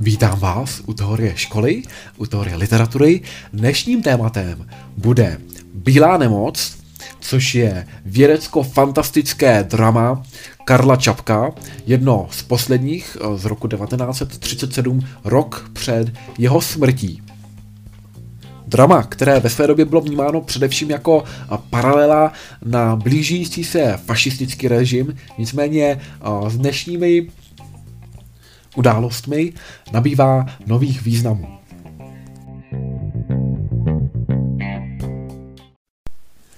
Vítám vás u teorie školy, u teorie literatury. Dnešním tématem bude Bílá nemoc, což je vědecko-fantastické drama Karla Čapka, jedno z posledních eh, z roku 1937, rok před jeho smrtí. Drama, které ve své době bylo vnímáno především jako paralela na blížící se fašistický režim, nicméně s dnešními událostmi nabývá nových významů.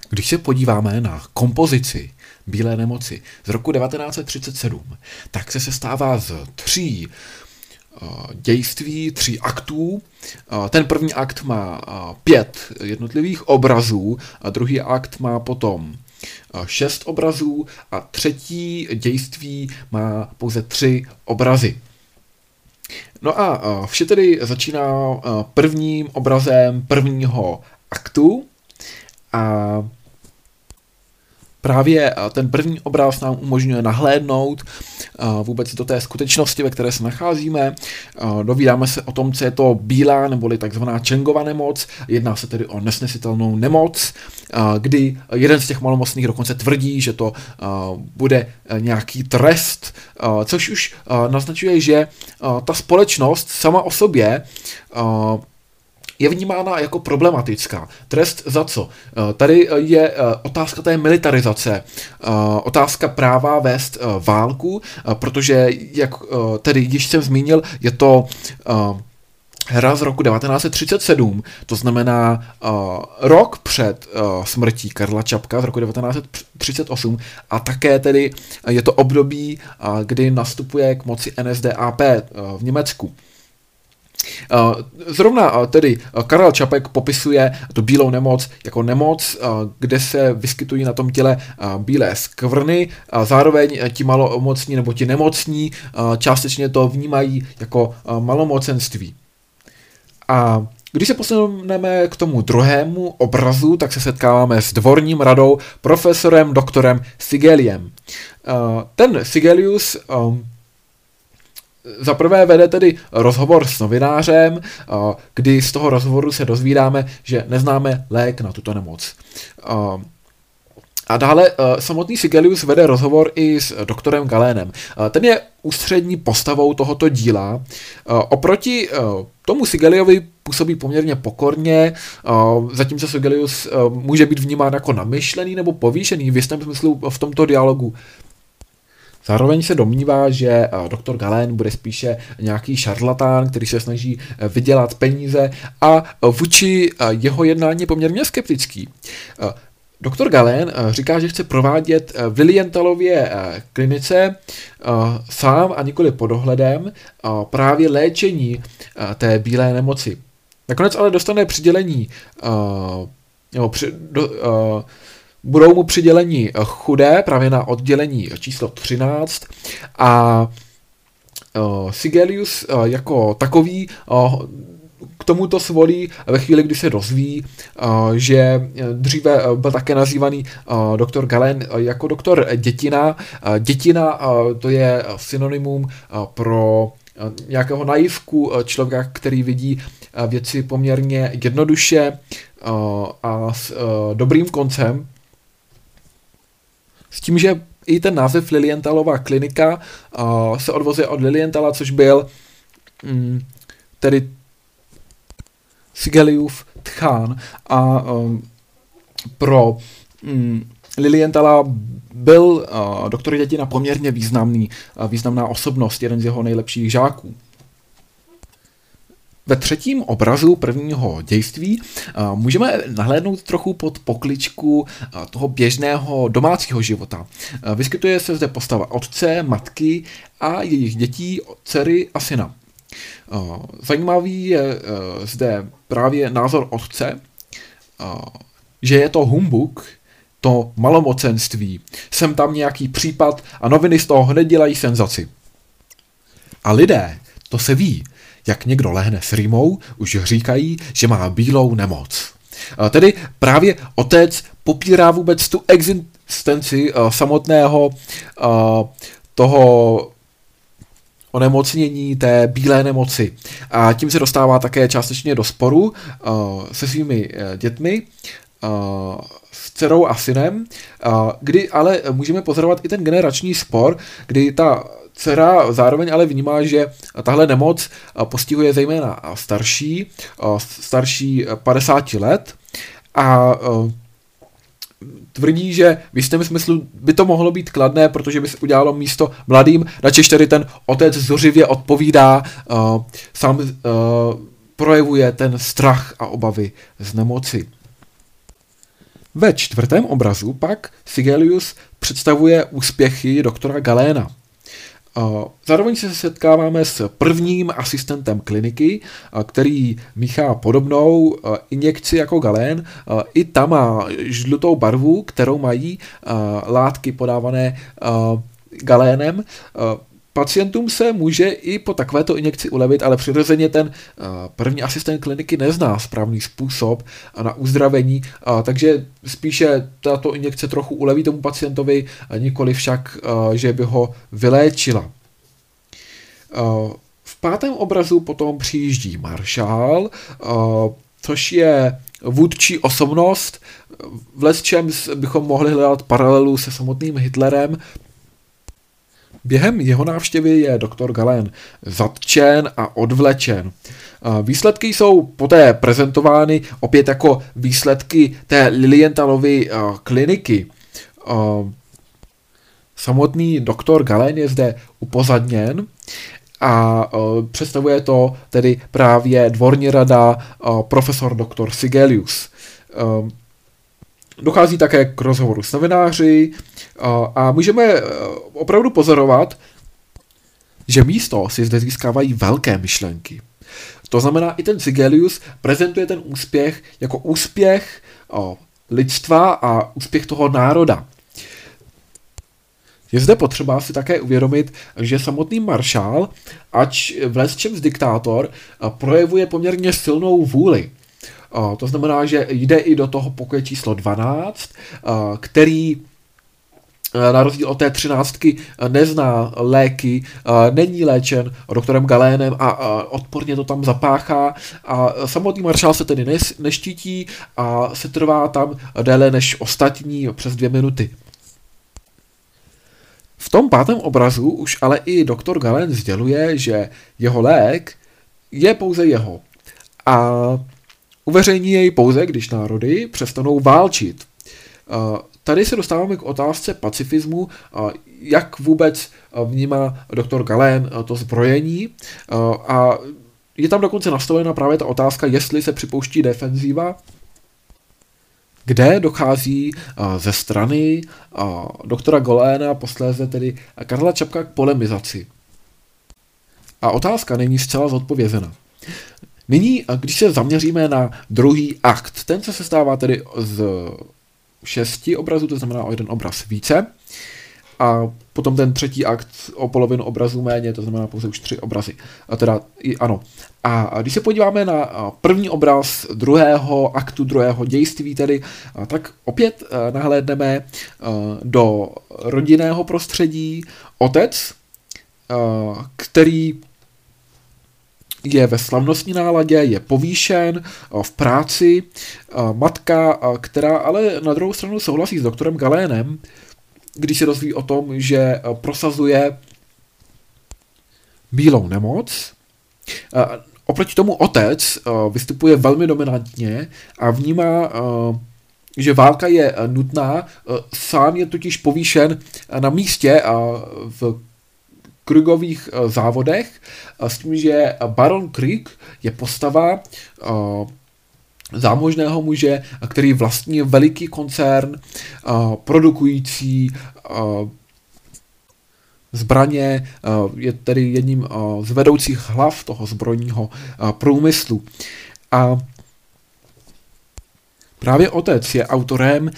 Když se podíváme na kompozici Bílé nemoci z roku 1937, tak se sestává z tří dějství, tří aktů. Eh, ten první akt má eh, pět jednotlivých obrazů, a druhý akt má potom šest obrazů a třetí dějství má pouze tři obrazy. No a vše tedy začíná prvním obrazem prvního aktu a právě ten první obraz nám umožňuje nahlédnout vůbec do té skutečnosti, ve které se nacházíme. Dovídáme se o tom, co je to bílá neboli takzvaná Čengova nemoc. Jedná se tedy o nesnesitelnou nemoc, kdy jeden z těch malomocných dokonce tvrdí, že to bude nějaký trest, což už naznačuje, že ta společnost sama o sobě je vnímána jako problematická. Trest za co? Eh, tady je eh, otázka té militarizace, eh, otázka práva vést válku, protože, jak tedy již jsem zmínil, je to hra z roku 1937, to znamená uh, rok před uh, smrtí Karla Čapka z roku 1938 a také tedy je to období, uh, kdy nastupuje k moci NSDAP uh, v Německu. Zrovna tedy Karel Čapek popisuje tu bílou nemoc jako nemoc, kde se vyskytují na tom těle bílé skvrny a zároveň ti malomocní nebo ti nemocní částečně to vnímají jako malomocenství. A když se posuneme k tomu druhému obrazu, tak se setkáváme s dvorním radou profesorem doktorem Sigeliem. Ten Sigelius za prvé vede tedy rozhovor s novinářem, kdy z toho rozhovoru se dozvídáme, že neznáme lék na tuto nemoc. A dále samotný Sigelius vede rozhovor i s doktorem Galénem. Ten je ústřední postavou tohoto díla. Oproti tomu Sigeliovi působí poměrně pokorně, zatímco Sigelius může být vnímán jako namyšlený nebo povýšený v jistém smyslu v tomto dialogu. Zároveň se domnívá, že eh, doktor Galen bude spíše nějaký šarlatán, který se snaží eh, vydělat peníze a eh, vůči jeho jednání je poměrně skeptický. Doktor Galen říká, že chce provádět v Lilientalově klinice sám a nikoli pod dohledem právě léčení té bílé nemoci. Nakonec ale dostane přidělení nebo při, do, budou mu přiděleni eh, chudé právě na oddělení číslo 13 a uh, Sigelius uh, jako takový uh, k tomuto svolí ve chvíli, kdy se dozví, že dříve byl také nazývaný doktor Galen jako doktor Dětina. Dětina to je synonymum pro nějakého naivku člověka, který vidí věci poměrně jednoduše a s dobrým koncem, s tím, že i ten název Lilientalová klinika uh, se odvozuje od Lilientala, což byl um, tedy Sigeliův tchán a um, pro um, Lilientala byl uh, doktor Dětina poměrně významný, uh, významná osobnost, jeden z jeho nejlepších žáků. Ve třetím obrazu prvního dějství můžeme nahlédnout trochu pod pokličku toho běžného domácího života. Vyskytuje se zde postava otce, matky a jejich dětí, dcery a syna. Zajímavý je zde právě názor otce, že je to humbuk, to malomocenství. Jsem tam nějaký případ a noviny z toho hned dělají senzaci. A lidé, to se ví, jak někdo lehne s rýmou, už říkají, že má bílou nemoc. Tedy právě otec popírá vůbec tu existenci samotného toho onemocnění té bílé nemoci. A tím se dostává také částečně do sporu se svými uh, dětmi, s dcerou a synem, kdy ale můžeme pozorovat i ten generační spor, kdy ta dcera zároveň ale vnímá, že tahle nemoc postihuje zejména starší, starší 50 let a tvrdí, že v jistém smyslu by to mohlo být kladné, protože by se udělalo místo mladým, načež tedy ten otec zořivě odpovídá, uh, sám uh, projevuje ten strach a obavy z nemoci. Ve čtvrtém obrazu pak Sigelius představuje úspěchy doktora Galéna. Zároveň se setkáváme s prvním asistentem kliniky, který míchá podobnou injekci jako galén. I ta má žlutou barvu, kterou mají látky podávané galénem. Pacientům se může i po takovéto injekci ulevit, ale přirozeně ten první asistent kliniky nezná správný způsob na uzdravení, takže spíše tato injekce trochu uleví tomu pacientovi, nikoli však, že by ho vyléčila. V pátém obrazu potom přijíždí maršál, což je vůdčí osobnost, v čem bychom mohli hledat paralelu se samotným Hitlerem, Během jeho návštěvy je doktor Galen zatčen a odvlečen. Výsledky jsou poté prezentovány opět jako výsledky té Lilientalovy kliniky. Samotný doktor Galen je zde upozadněn a představuje to tedy právě dvorní rada profesor doktor Sigelius. Dochází také k rozhovoru s novináři a můžeme e, opravdu pozorovat, že místo si zde získávají velké myšlenky. To znamená, i ten Sigelius prezentuje ten úspěch jako úspěch lidstva a úspěch toho národa. Je zde potřeba si také uvědomit, že samotný maršál, ač v z diktátor, projevuje poměrně silnou vůli. To znamená, že jde i do toho pokoje číslo 12, který na rozdíl od té třináctky nezná léky, není léčen doktorem Galénem a odporně to tam zapáchá a samotný maršál se tedy neštítí a se trvá tam déle než ostatní přes dvě minuty. V tom pátém obrazu už ale i doktor Galen sděluje, že jeho lék je pouze jeho. A uveřejní jej pouze, když národy přestanou válčit. Tady se dostáváme k otázce pacifismu, jak vůbec vnímá doktor Galen to zbrojení a je tam dokonce nastavena právě ta otázka, jestli se připouští defenzíva, kde dochází ze strany doktora Goléna, posléze tedy Karla Čapka k polemizaci. A otázka není zcela zodpovězena. Nyní, když se zaměříme na druhý akt, ten se sestává tedy z šesti obrazů, to znamená o jeden obraz více, a potom ten třetí akt o polovinu obrazu méně, to znamená pouze už tři obrazy. A teda, i, ano. A když se podíváme na první obraz druhého aktu, druhého dějství tedy, tak opět nahlédneme do rodinného prostředí. Otec, který je ve slavnostní náladě, je povýšen v práci, matka, která ale na druhou stranu souhlasí s doktorem Galénem, když se dozví o tom, že prosazuje bílou nemoc. Oproti tomu otec vystupuje velmi dominantně a vnímá, že válka je nutná, sám je totiž povýšen na místě v Krugových závodech s tím, že Baron Krug je postava zámožného muže, který vlastní veliký koncern, produkující zbraně, je tedy jedním z vedoucích hlav toho zbrojního průmyslu. A Právě otec je autorem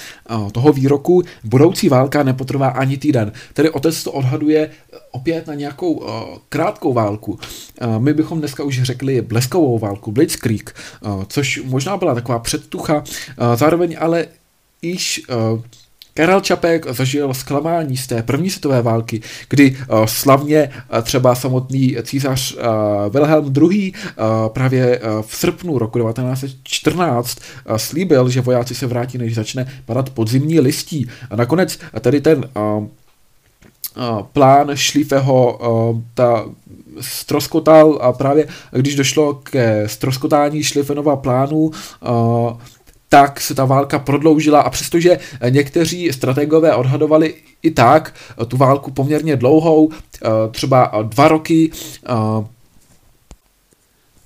toho výroku budoucí válka nepotrvá ani týden. Tedy otec to odhaduje opět na nějakou krátkou válku. My bychom dneska už řekli bleskovou válku, Blitzkrieg, což možná byla taková předtucha, zároveň ale již Karel Čapek zažil zklamání z té první světové války, kdy uh, slavně uh, třeba samotný císař uh, Wilhelm II. Právě v srpnu roku 1914 uh, slíbil, že vojáci se vrátí, než začne padat podzimní listí. A nakonec tady ten plán Šlífeho ta stroskotal a právě když došlo ke stroskotání Šlifenova plánu, tak se ta válka prodloužila a přestože někteří strategové odhadovali i tak tu válku poměrně dlouhou, třeba dva roky,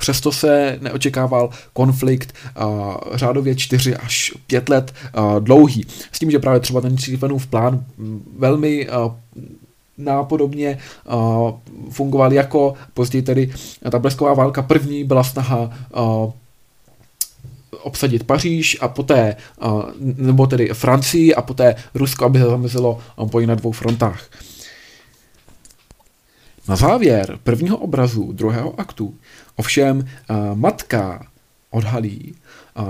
Přesto se neočekával konflikt uh, řádově 4 až 5 let uh, dlouhý. S tím, že právě třeba ten Stephenův plán velmi nápodobně fungoval jako později tedy ta blesková válka první byla snaha obsadit Paříž a poté, nebo tedy Francii a poté Rusko, aby se zamezilo boji na dvou frontách. Na závěr prvního obrazu druhého aktu ovšem matka odhalí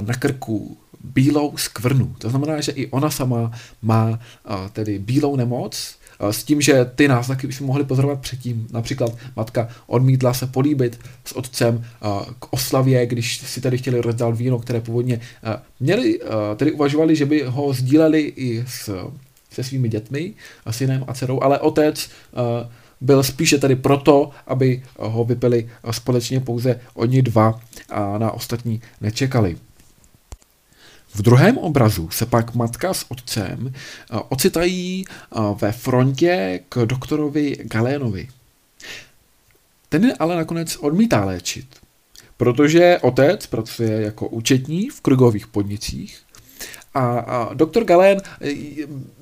na krku bílou skvrnu. To znamená, že i ona sama má tedy bílou nemoc, s tím, že ty náznaky by jsme mohli pozorovat předtím. Například matka odmítla se políbit s otcem k oslavě, když si tady chtěli rozdat víno, které původně měli, tedy uvažovali, že by ho sdíleli i s, se svými dětmi, synem a dcerou, ale otec byl spíše tady proto, aby ho vypili společně pouze oni dva a na ostatní nečekali. V druhém obrazu se pak matka s otcem eh, ocitají eh, ve frontě k doktorovi Galénovi. Ten ale nakonec odmítá léčit, protože otec pracuje jako účetní v krugových podnicích a, doktor Galén eh,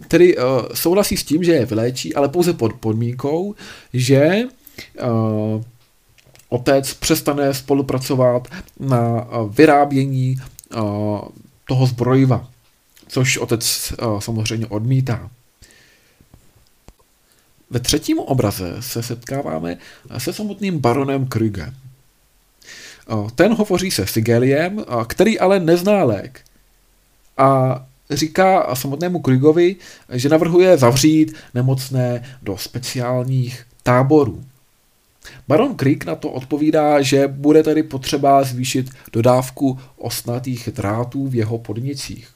tedy uh, souhlasí s tím, že je vyléčí, ale pouze pod podmínkou, že otec přestane spolupracovat na vyrábění toho zbrojiva, což otec uh, samozřejmě odmítá. Ve třetím obraze se setkáváme se samotným baronem Krügem. Ten hovoří se Sigeliem, který ale nezná lék. A říká samotnému Krügovi, že navrhuje zavřít nemocné do speciálních táborů. Baron Krieg na to odpovídá, že bude tedy potřeba zvýšit dodávku osnatých drátů v jeho podnicích.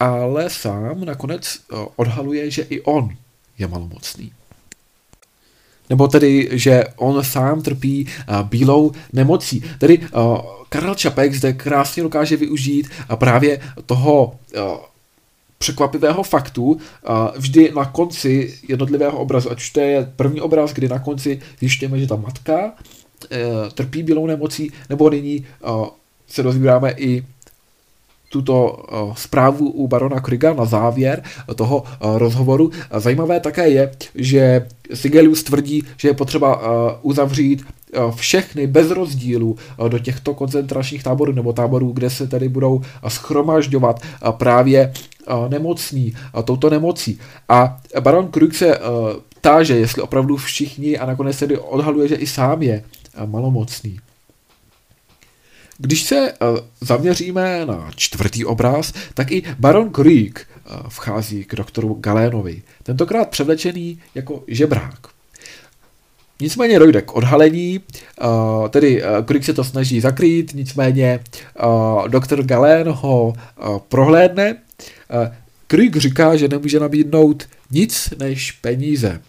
Ale sám nakonec eh, odhaluje, že i on je malomocný. Nebo tedy, že on sám trpí eh, bílou nemocí. Tedy eh, Karel Čapek zde krásně dokáže využít právě toho překvapivého faktu vždy na konci jednotlivého obrazu, ať už to je první obraz, kdy na konci zjišťujeme, že ta matka e, trpí bílou nemocí, nebo nyní se dozvídáme i tuto zprávu u barona Kryga na závěr toho rozhovoru. Zajímavé také je, že Sigelius tvrdí, že je potřeba uzavřít všechny bez rozdílu do těchto koncentračních táborů nebo táborů, kde se tedy budou schromažďovat právě nemocní touto nemocí. A baron Krug se táže, jestli opravdu všichni a nakonec tedy odhaluje, že i sám je malomocný. Když se zaměříme na čtvrtý obraz, tak i baron Krieg vchází k doktoru Galénovi, tentokrát převlečený jako žebrák. Nicméně dojde k odhalení, uh, tedy Krieg se to snaží zakrýt, nicméně doktor Galén ho prohlédne. Krieg říká, že nemůže nabídnout nic než peníze.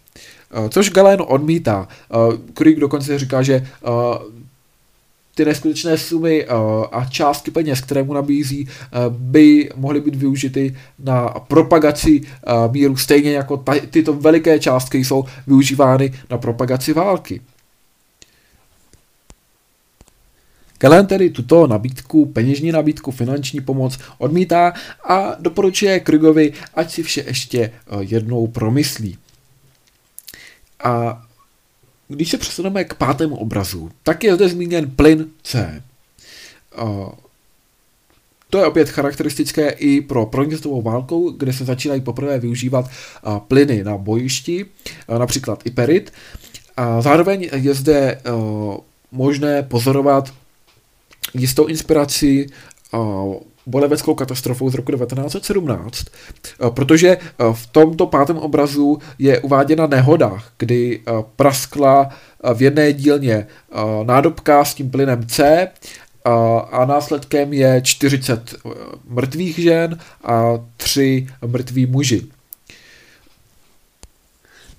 Což Galén odmítá. Krieg dokonce říká, že ty neskutečné sumy uh, a částky peněz, které mu nabízí, uh, by mohly být využity na propagaci uh, míru, stejně jako tyto veliké částky jsou využívány na propagaci války. Kellen tedy tuto nabídku, peněžní nabídku, finanční pomoc odmítá a doporučuje Krygovi, ať si vše ještě jednou promyslí. A když se přesuneme k pátému obrazu, tak je zde zmíněn plyn C. To je opět charakteristické i pro proniktovou válkou, kde se začínají poprvé využívat plyny na bojišti, například Iperit. A zároveň je zde možné pozorovat jistou inspiraci boleveckou katastrofou z roku 1917, protože v tomto pátém obrazu je uváděna nehoda, kdy praskla v jedné dílně nádobka s tím plynem C a následkem je 40 mrtvých žen a 3 mrtví muži.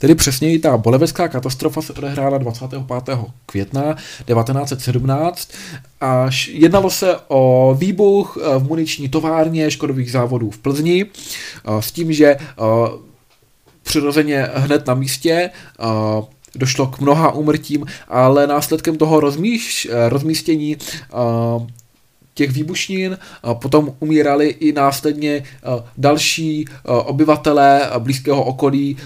Tedy přesněji ta bolevecká katastrofa se odehrála 25. května 1917 a jednalo se o výbuch eh, v muniční továrně Škodových závodů v Plzni eh, s tím, že eh, přirozeně hned na místě došlo k mnoha úmrtím, ale následkem toho rozmíš, rozmístění těch výbušnin, potom umírali i následně další obyvatelé blízkého okolí,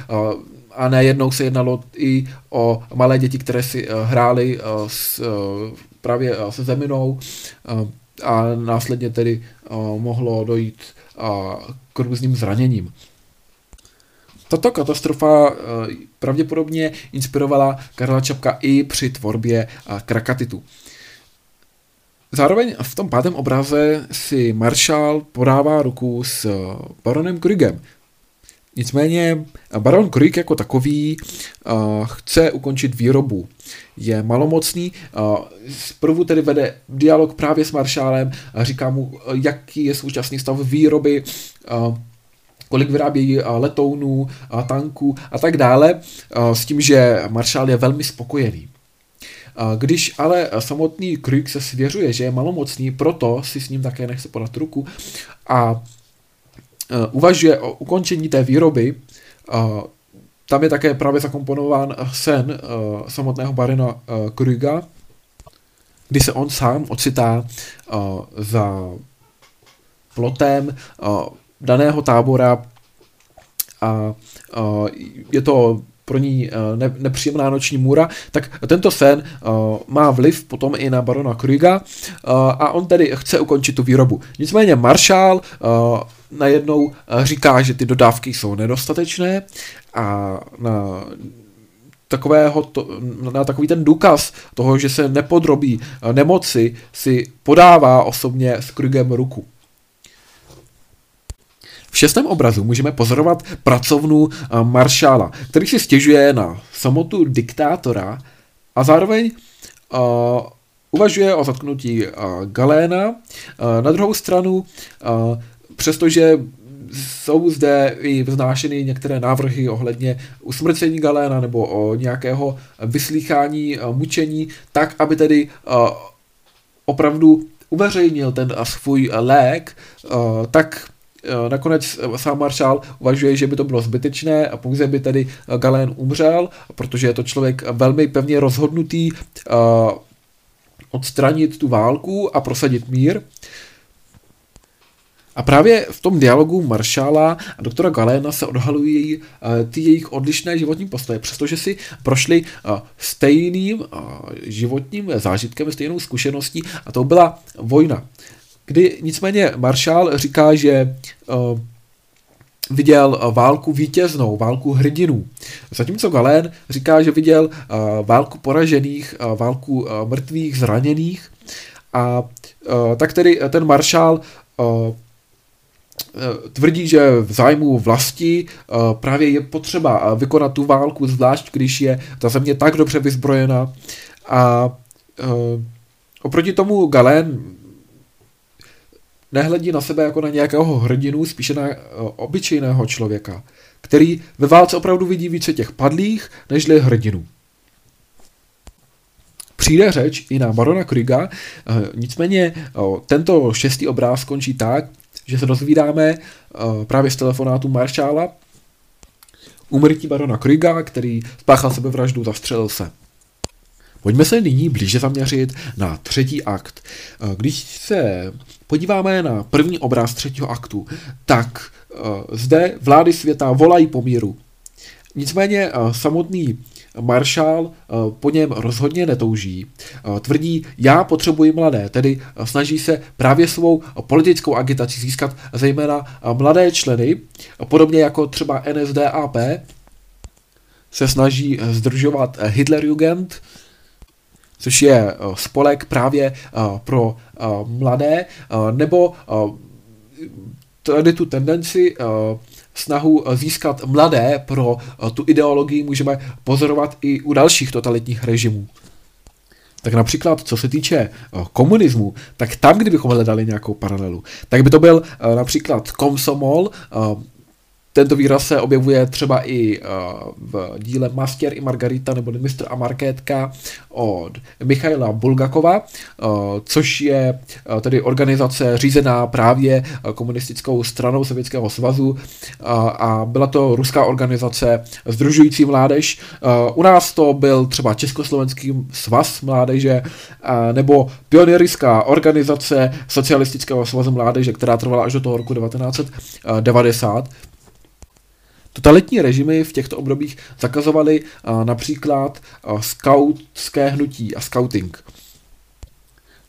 a nejednou se jednalo i o malé děti, které si uh, hrály uh, s, uh, právě se zeminou a následně tedy mohlo dojít k různým zraněním. Tato katastrofa pravděpodobně inspirovala Karla Čapka i při tvorbě Krakatitu. Zároveň v tom pátém obraze si Marshall podává ruku s baronem Krugem, Nicméně baron Kruik jako takový uh, chce ukončit výrobu. Je malomocný, uh, zprvu tedy vede dialog právě s maršálem, říká mu, jaký je současný stav výroby, uh, kolik vyrábějí letounů, tanků a tak dále, s tím, že maršál je velmi spokojený. Když ale samotný Kruk se svěřuje, že je malomocný, proto si s ním také nechce podat ruku a Eh, uvažuje o ukončení té výroby. Tam je také právě zakomponován sen eh, samotného Barina eh, Kruga, kdy se on sám ocitá za plotem daného tábora a je to pro ní ne, nepříjemná noční můra, tak tento sen má vliv potom i na barona Kruga a on tedy chce ukončit tu výrobu. Nicméně uh, najednou eh, říká, že ty dodávky jsou nedostatečné a na takového to, na takový ten důkaz toho, že se nepodrobí eh, nemoci, si podává osobně s Krugem ruku. V šestém obrazu můžeme pozorovat pracovnu eh, maršála, který si stěžuje na samotu diktátora a zároveň uh, uvažuje o zatknutí uh, Galéna. Uh, na druhou stranu uh, přestože jsou zde i vznášeny některé návrhy ohledně usmrcení Galéna nebo o nějakého vyslýchání, mučení, tak, aby tedy opravdu uveřejnil ten svůj lék, tak nakonec sám maršál uvažuje, že by to bylo zbytečné a pouze by tedy Galén umřel, protože je to člověk velmi pevně rozhodnutý odstranit tu válku a prosadit mír. A právě v tom dialogu Maršála a doktora Galéna se odhalují uh, ty jejich odlišné životní postoje, přestože si prošli uh, stejným uh, životním zážitkem, stejnou zkušeností a to byla vojna. Kdy nicméně Maršál říká, že uh, viděl válku vítěznou, válku hrdinů. Zatímco Galén říká, že viděl uh, válku poražených, uh, válku uh, mrtvých, zraněných. A tak tedy ten maršál tvrdí, že v zájmu vlasti eh, právě je potřeba eh, vykonat tu válku, zvlášť když je ta země tak dobře vyzbrojena. A oproti tomu Galen nehledí na sebe jako na nějakého hrdinu, spíše na obyčejného člověka, který ve válce opravdu vidí více těch padlých, nežli hrdinů. Přijde řeč i na Barona Kriga, nicméně tento šestý obráz končí tak, že se dozvídáme uh, právě z telefonátu Maršála umrtí barona Kriga, který spáchal sebevraždu, zastřelil se. Pojďme se nyní blíže zaměřit na třetí akt. Eh, když se podíváme na první obraz třetího aktu, tak uh, zde vlády světa volají po míru. Nicméně samotný Marshall eh, po něm rozhodně netouží. Eh, tvrdí, já potřebuji mladé, tedy eh, snaží se právě svou politickou agitací získat zejména mladé členy, podobně jako třeba NSDAP, se snaží zdržovat Hitlerjugend, což je spolek právě pro mladé, nebo tady tu tendenci snahu získat mladé pro tu ideologii můžeme pozorovat i u dalších totalitních režimů. Tak například, co se týče komunismu, tak tam, kdybychom hledali nějakou paralelu, tak by to byl například komsomol, tento výraz se objevuje třeba i uh, v díle Mastěr i Margarita nebo Mistr a Markétka od Michaila Bulgakova, uh, což je uh, tedy organizace řízená právě komunistickou stranou Sovětského svazu a byla to ruská organizace združující mládež. U nás to byl třeba Československý svaz mládeže nebo pionierická organizace Socialistického svazu mládeže, která trvala až do toho roku 1990. Totalitní režimy v těchto obdobích zakazovaly například skautské hnutí a scouting,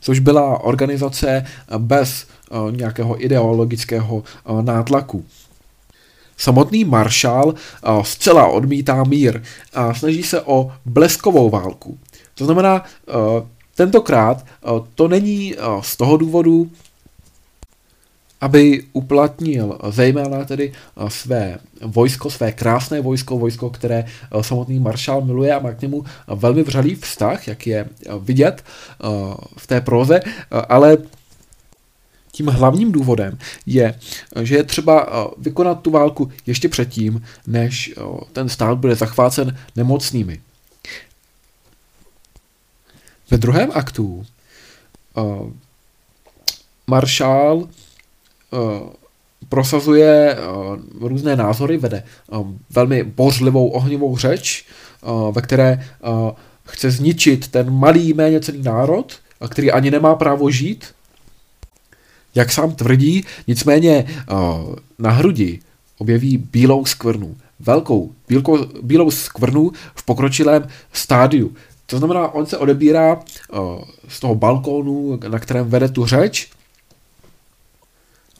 což byla organizace bez nějakého ideologického nátlaku. Samotný maršál zcela odmítá mír a snaží se o bleskovou válku. To znamená, tentokrát to není z toho důvodu, aby uplatnil zejména tedy eh, své vojsko, své krásné vojsko, vojsko, které eh, samotný maršál miluje a má k němu velmi vřelý vztah, jak je eh, vidět v té proze, ale tím hlavním důvodem je, že je třeba vykonat tu válku ještě předtím, než ten stát bude zachvácen nemocnými. Ve druhém aktu maršál Eh, prosazuje eh, různé názory, vede eh, velmi bořlivou ohnivou řeč, ve které chce zničit ten malý méně celý národ, který ani nemá právo žít, jak sám tvrdí, nicméně na hrudi objeví bílou skvrnu, velkou bílko, bílou skvrnu v pokročilém stádiu. To znamená, on se odebírá z toho balkónu, na kterém vede tu řeč,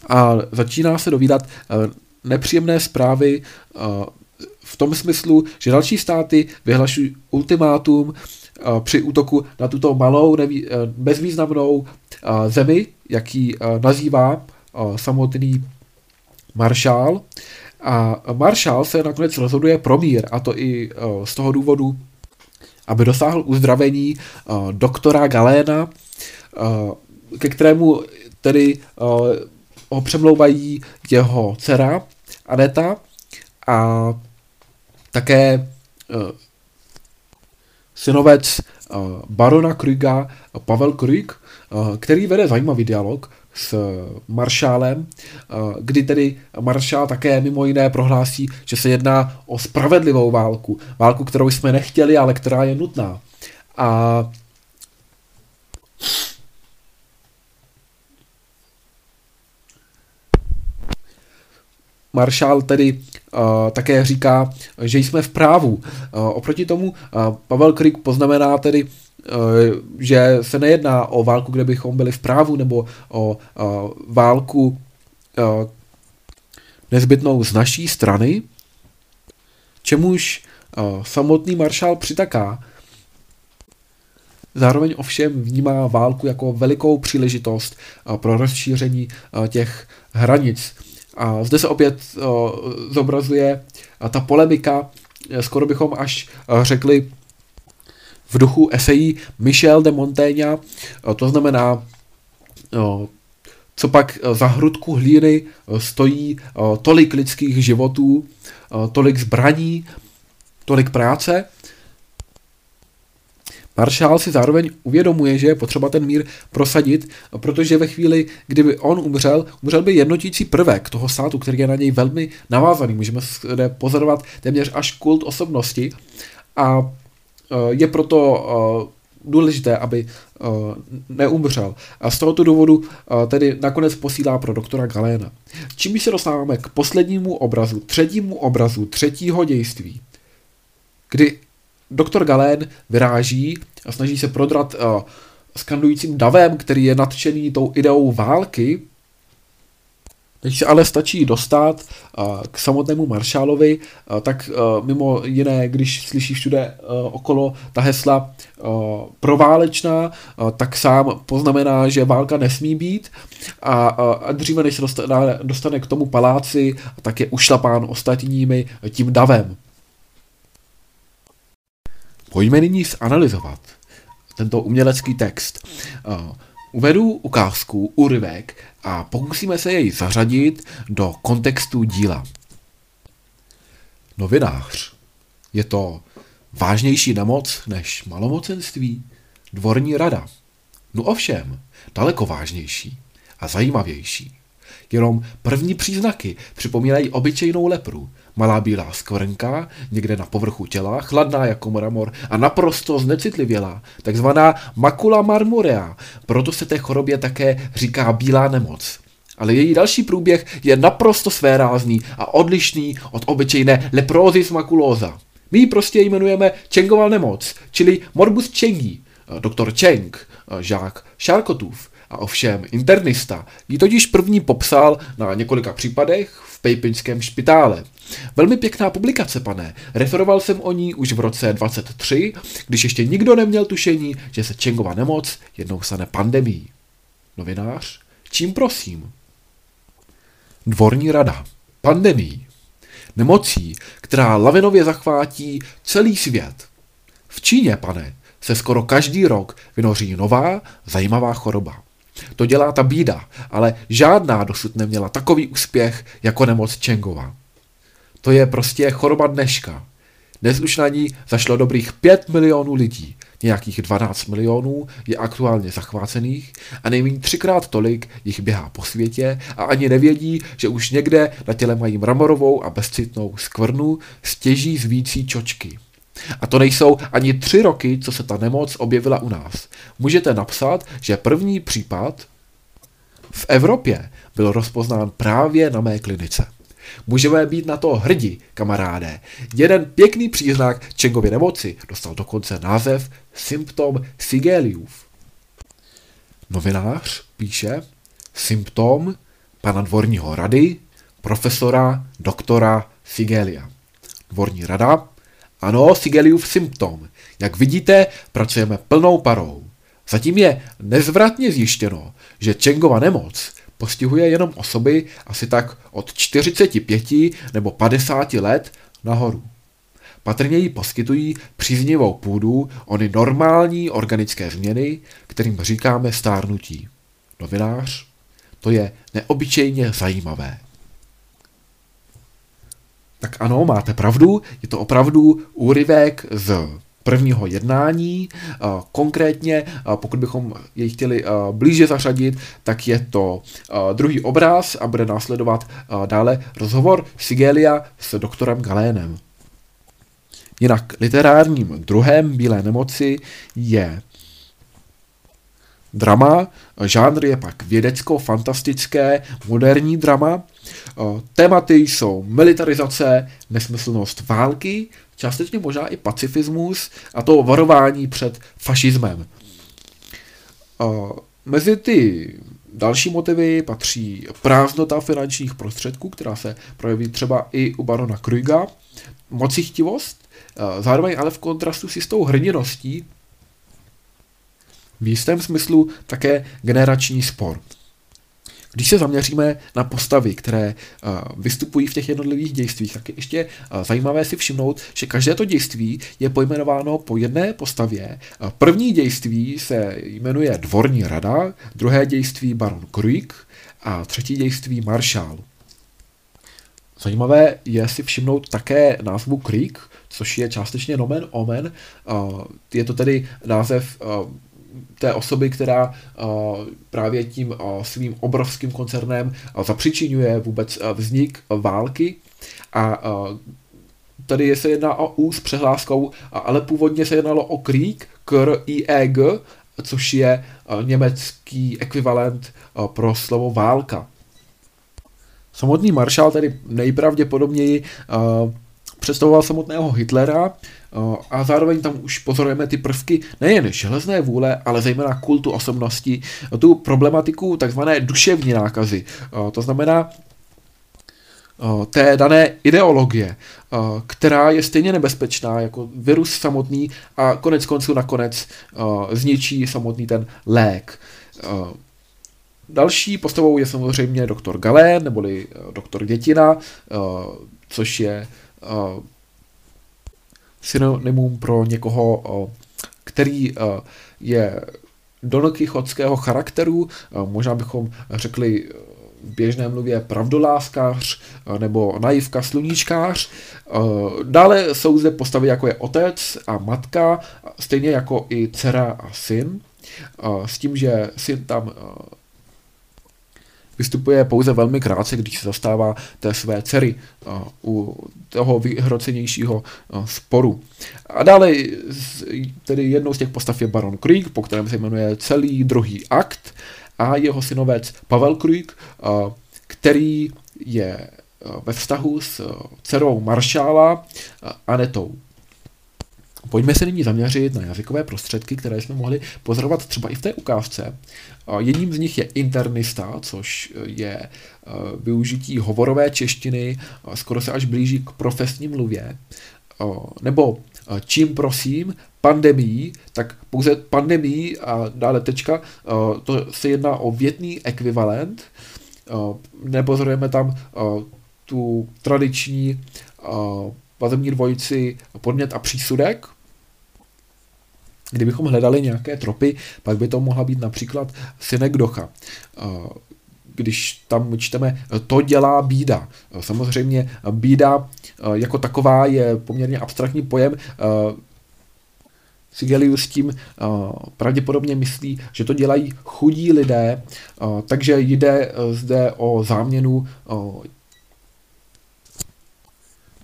a začíná se dovídat eh, nepříjemné zprávy eh, v tom smyslu, že další státy vyhlašují ultimátum eh, při útoku na tuto malou, bezvýznamnou zemi, jak ji nazývá samotný maršál. A maršál se nakonec rozhoduje pro mír, a to i z toho důvodu, aby dosáhl uzdravení doktora Galéna, ke kterému tedy ho přemlouvají jeho dcera Aneta a také uh, synovec uh, barona Kruga Pavel Krug, uh, který vede zajímavý dialog s maršálem, kdy tedy maršál také mimo jiné prohlásí, že se jedná o spravedlivou válku. Válku, kterou jsme nechtěli, ale která je nutná. A Maršál tedy uh, také říká, že jsme v právu. Uh, oproti tomu uh, Pavel Krik poznamená tedy, že se nejedná o válku, kde bychom byli v právu, nebo o válku nezbytnou z naší strany, čemuž samotný maršál přitaká. Zároveň ovšem vnímá válku jako velikou příležitost pro rozšíření těch hranic a zde se opět o, zobrazuje ta polemika, e, skoro bychom až řekli v duchu esejí Michel de Montaigne, to znamená, co pak za hrudku hlíny stojí tolik lidských životů, tolik zbraní, tolik práce, Maršál si zároveň uvědomuje, že je potřeba ten mír prosadit, protože ve chvíli, kdyby on umřel, umřel by jednotící prvek toho státu, který je na něj velmi navázaný. Můžeme zde pozorovat téměř až kult osobnosti a e, je proto e, důležité, aby e, neumřel. A z tohoto důvodu tedy nakonec posílá pro doktora Galéna. Čím se dostáváme k poslednímu obrazu, třetímu obrazu, třetího dějství, kdy doktor Galén vyráží a snaží se prodrat uh, skandujícím davem, který je nadšený tou ideou války, Když se ale stačí dostat k samotnému maršálovi, tak mimo jiné, když slyší všude okolo ta hesla proválečná, tak sám poznamená, že válka nesmí být a, a dříve než se dostane k tomu paláci, tak je ušlapán ostatními tím davem. Pojďme nyní zanalizovat tento umělecký text. Uvedu ukázku, úryvek a pokusíme se jej zařadit do kontextu díla. Novinář. Je to vážnější nemoc než malomocenství? Dvorní rada. No ovšem, daleko vážnější a zajímavější. Jenom první příznaky připomínají obyčejnou lepru, malá bílá skvrnka, někde na povrchu těla, chladná jako mramor a naprosto znecitlivělá, takzvaná makula marmorea, proto se té chorobě také říká bílá nemoc. Ale její další průběh je naprosto svérázný a odlišný od obyčejné leprózis makulosa. My ji prostě jmenujeme Čengová nemoc, čili morbus Čengi. Doktor Čeng, žák Šarkotův, a ovšem internista ji totiž první popsal na několika případech v Pejpiňském špitále. Velmi pěkná publikace, pane. Referoval jsem o ní už v roce 23, když ještě nikdo neměl tušení, že se Čengova nemoc jednou stane pandemí. Novinář? Čím prosím? Dvorní rada. Pandemí. Nemocí, která lavinově zachvátí celý svět. V Číně, pane, se skoro každý rok vynoří nová, zajímavá choroba. To dělá ta bída, ale žádná dosud neměla takový úspěch jako nemoc Čengova. To je prostě choroba dneška. Dnes už na ní zašlo dobrých 5 milionů lidí. Nějakých 12 milionů je aktuálně zachvácených a nejméně třikrát tolik jich běhá po světě a ani nevědí, že už někde na těle mají mramorovou a bezcitnou skvrnu stěží zvící čočky. A to nejsou ani tři roky, co se ta nemoc objevila u nás. Můžete napsat, že první případ v Evropě byl rozpoznán právě na mé klinice. Můžeme být na to hrdí, kamarádé. Jeden pěkný příznak Čengovy nemoci dostal dokonce název symptom Sigeliův. Novinář píše symptom pana dvorního rady, profesora, doktora Sigelia. Dvorní rada, ano, Sigeliův symptom. Jak vidíte, pracujeme plnou parou. Zatím je nezvratně zjištěno, že Čengova nemoc postihuje jenom osoby asi tak od 45 nebo 50 let nahoru. Patrně jí poskytují příznivou půdu ony normální organické změny, kterým říkáme stárnutí. Novinář, to je neobyčejně zajímavé. Tak ano, máte pravdu, je to opravdu úryvek z prvního jednání. Konkrétně, pokud bychom jej chtěli blíže zařadit, tak je to druhý obraz a bude následovat dále rozhovor Sigelia s doktorem Galénem. Jinak literárním druhem Bílé nemoci je drama, žánr je pak vědecko-fantastické, moderní drama. Tématy jsou militarizace, nesmyslnost války, částečně možná i pacifismus a to varování před fašismem. Mezi ty další motivy patří prázdnota finančních prostředků, která se projeví třeba i u barona Kruiga, mocichtivost, zároveň ale v kontrastu s jistou hrdinností, v jistém smyslu také generační spor. Když se zaměříme na postavy, které vystupují v těch jednotlivých dějstvích, tak je ještě zajímavé si všimnout, že každé to dějství je pojmenováno po jedné postavě. První dějství se jmenuje Dvorní rada, druhé dějství Baron Kruik a třetí dějství Maršál. Zajímavé je si všimnout také názvu Creek, což je částečně nomen omen. Je to tedy název té osoby, která právě tím svým obrovským koncernem zapřičinuje vůbec vznik války a tady se jedná o U s přehláskou, ale původně se jednalo o Krieg, Kr, I, E, G, což je německý ekvivalent pro slovo válka. Samotný maršál tedy nejpravděpodobněji představoval samotného Hitlera a zároveň tam už pozorujeme ty prvky nejen železné vůle, ale zejména kultu osobnosti, tu problematiku takzvané duševní nákazy. To znamená, té dané ideologie, která je stejně nebezpečná jako virus samotný a konec konců nakonec zničí samotný ten lék. Další postavou je samozřejmě doktor Galén, neboli doktor Dětina, což je synonymum pro někoho, který je donokychotského charakteru, možná bychom řekli v běžné mluvě pravdoláskář nebo naivka sluníčkář. Dále jsou zde postavy jako je otec a matka, stejně jako i dcera a syn, s tím, že syn tam vystupuje pouze velmi krátce, když se zastává té své dcery u toho vyhrocenějšího sporu. A dále tedy jednou z těch postav je Baron Krieg, po kterém se jmenuje celý druhý akt a jeho synovec Pavel Krieg, který je ve vztahu s dcerou maršála Anetou. Pojďme se nyní zaměřit na jazykové prostředky, které jsme mohli pozorovat třeba i v té ukázce. Jedním z nich je internista, což je e, využití hovorové češtiny, skoro se až blíží k profesní mluvě. Nebo e, čím prosím, pandemii, tak pouze pandemii a dále tečka, e, to se jedná o větný ekvivalent. Nepozorujeme tam tu tradiční vazební dvojici podmět a přísudek, Kdybychom hledali nějaké tropy, pak by to mohla být například synekdocha. Když tam čteme, to dělá bída. Samozřejmě bída jako taková je poměrně abstraktní pojem. Sigelius tím pravděpodobně myslí, že to dělají chudí lidé, takže jde zde o záměnu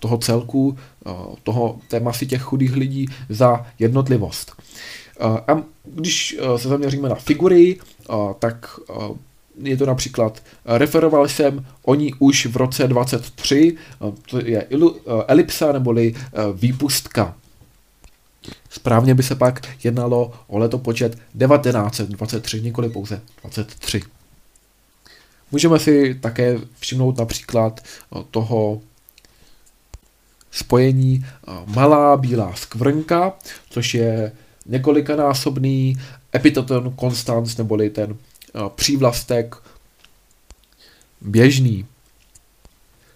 toho celku, toho, té masy těch chudých lidí za jednotlivost. A když se zaměříme na figury, tak je to například, referoval jsem o ní už v roce 23, to je elipsa neboli výpustka. Správně by se pak jednalo o letopočet 1923, nikoli pouze 23. Můžeme si také všimnout například toho spojení malá bílá skvrnka, což je několikanásobný epitoton konstanc, neboli ten přívlastek běžný.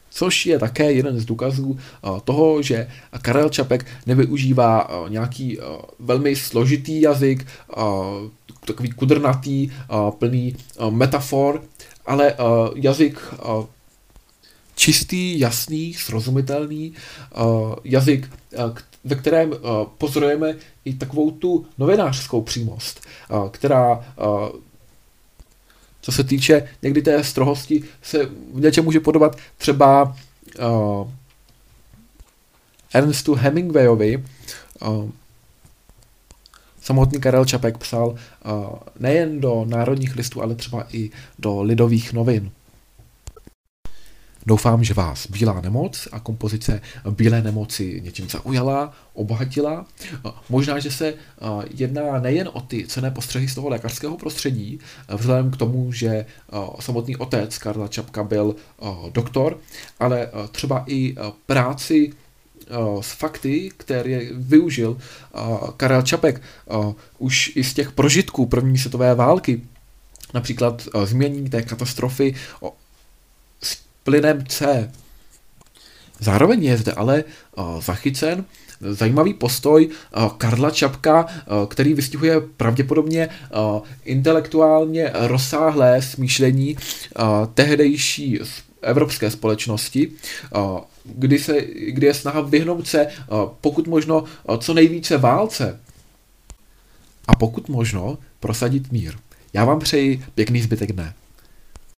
Což je také jeden z důkazů toho, že Karel Čapek nevyužívá nějaký velmi složitý jazyk, takový kudrnatý, plný metafor, ale jazyk čistý, jasný, srozumitelný uh, jazyk, uh, ve kterém uh, pozorujeme i takovou tu novinářskou přímost, uh, která uh, co se týče někdy té strohosti, se v něčem může podobat třeba uh, Ernstu Hemingwayovi. Uh, samotný Karel Čapek psal uh, nejen do národních listů, ale třeba i do lidových novin. Doufám, že vás Bílá nemoc a kompozice Bílé nemoci něčím zaujala, obohatila. Možná, že se jedná nejen o ty cené postřehy z toho lékařského prostředí, vzhledem k tomu, že samotný otec Karla Čapka byl doktor, ale třeba i práci s fakty, které využil Karel Čapek už i z těch prožitků první světové války, například změní té katastrofy plynem C. Zároveň je zde ale uh, zachycen zajímavý postoj uh, Karla Čapka, uh, který vystihuje pravděpodobně intelektuálně rozsáhlé smýšlení tehdejší evropské společnosti, kdy, se, kdy je snaha vyhnout se pokud možno co nejvíce válce a pokud možno prosadit mír. Já vám přeji pěkný zbytek dne.